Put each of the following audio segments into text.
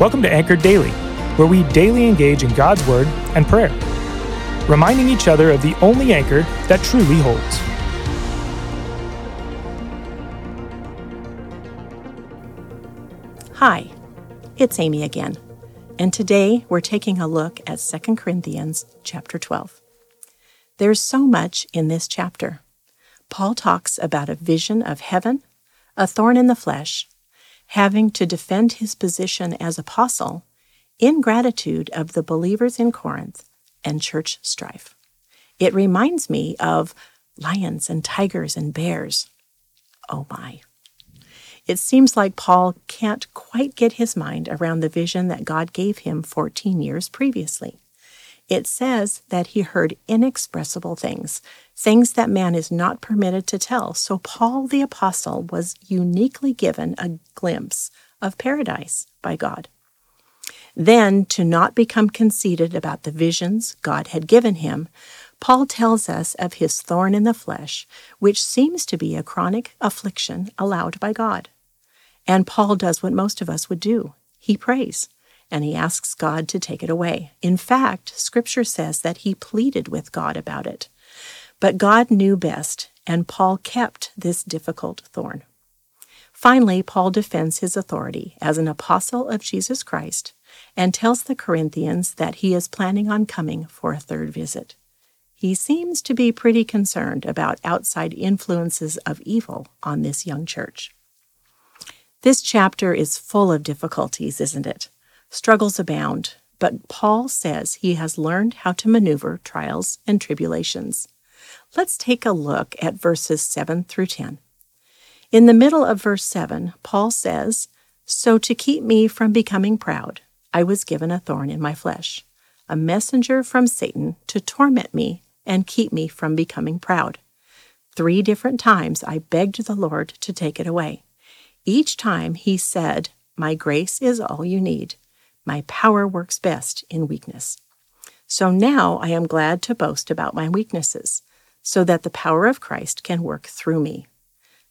Welcome to Anchored Daily, where we daily engage in God's Word and prayer, reminding each other of the only anchor that truly holds. Hi, it's Amy again, and today we're taking a look at 2 Corinthians chapter 12. There's so much in this chapter. Paul talks about a vision of heaven, a thorn in the flesh, having to defend his position as apostle in gratitude of the believers in Corinth and church strife. It reminds me of lions and tigers and bears. Oh my. It seems like Paul can't quite get his mind around the vision that God gave him 14 years previously. It says that he heard inexpressible things, things that man is not permitted to tell. So Paul the Apostle was uniquely given a glimpse of paradise by God. Then, to not become conceited about the visions God had given him, Paul tells us of his thorn in the flesh, which seems to be a chronic affliction allowed by God. And Paul does what most of us would do he prays and he asks God to take it away. In fact, Scripture says that he pleaded with God about it. But God knew best, and Paul kept this difficult thorn. Finally, Paul defends his authority as an apostle of Jesus Christ and tells the Corinthians that he is planning on coming for a third visit. He seems to be pretty concerned about outside influences of evil on this young church. This chapter is full of difficulties, isn't it? Struggles abound, but Paul says he has learned how to maneuver trials and tribulations. Let's take a look at verses 7 through 10. In the middle of verse 7, Paul says, So to keep me from becoming proud, I was given a thorn in my flesh, a messenger from Satan to torment me and keep me from becoming proud. Three different times I begged the Lord to take it away. Each time he said, My grace is all you need. My power works best in weakness. So now I am glad to boast about my weaknesses, so that the power of Christ can work through me.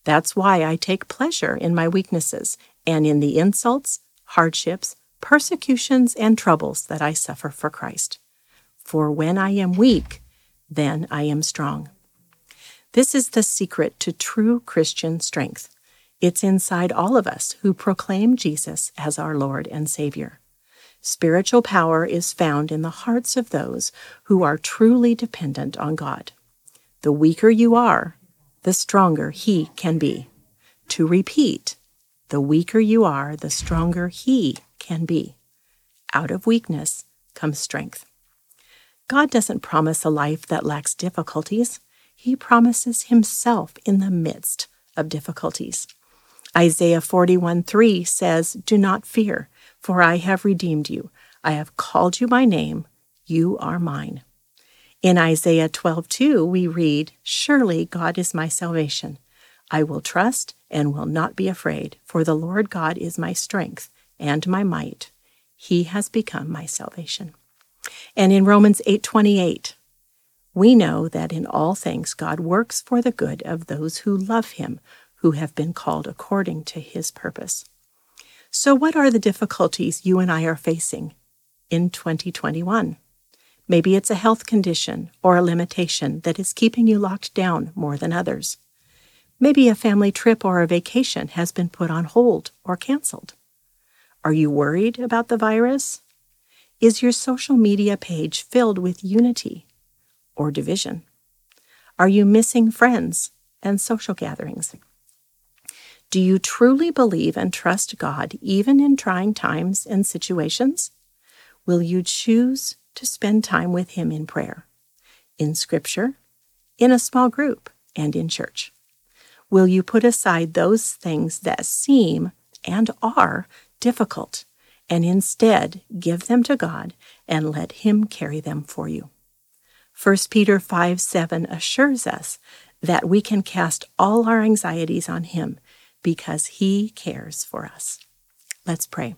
That's why I take pleasure in my weaknesses and in the insults, hardships, persecutions, and troubles that I suffer for Christ. For when I am weak, then I am strong. This is the secret to true Christian strength. It's inside all of us who proclaim Jesus as our Lord and Savior. Spiritual power is found in the hearts of those who are truly dependent on God. The weaker you are, the stronger He can be. To repeat, the weaker you are, the stronger He can be. Out of weakness comes strength. God doesn't promise a life that lacks difficulties. He promises Himself in the midst of difficulties. Isaiah 41 3 says, Do not fear for I have redeemed you. I have called you by name. You are mine. In Isaiah 12:2 we read, "Surely God is my salvation. I will trust and will not be afraid, for the Lord God is my strength and my might. He has become my salvation." And in Romans 8:28, we know that in all things God works for the good of those who love him, who have been called according to his purpose. So, what are the difficulties you and I are facing in 2021? Maybe it's a health condition or a limitation that is keeping you locked down more than others. Maybe a family trip or a vacation has been put on hold or canceled. Are you worried about the virus? Is your social media page filled with unity or division? Are you missing friends and social gatherings? Do you truly believe and trust God even in trying times and situations? Will you choose to spend time with Him in prayer, in Scripture, in a small group, and in church? Will you put aside those things that seem and are difficult and instead give them to God and let Him carry them for you? 1 Peter 5 7 assures us that we can cast all our anxieties on Him because He cares for us. Let's pray.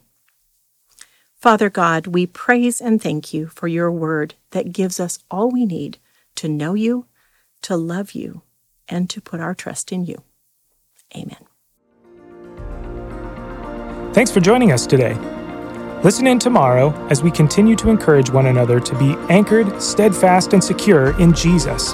Father God, we praise and thank you for your word that gives us all we need to know you, to love you, and to put our trust in you. Amen. Thanks for joining us today. Listen in tomorrow as we continue to encourage one another to be anchored, steadfast, and secure in Jesus.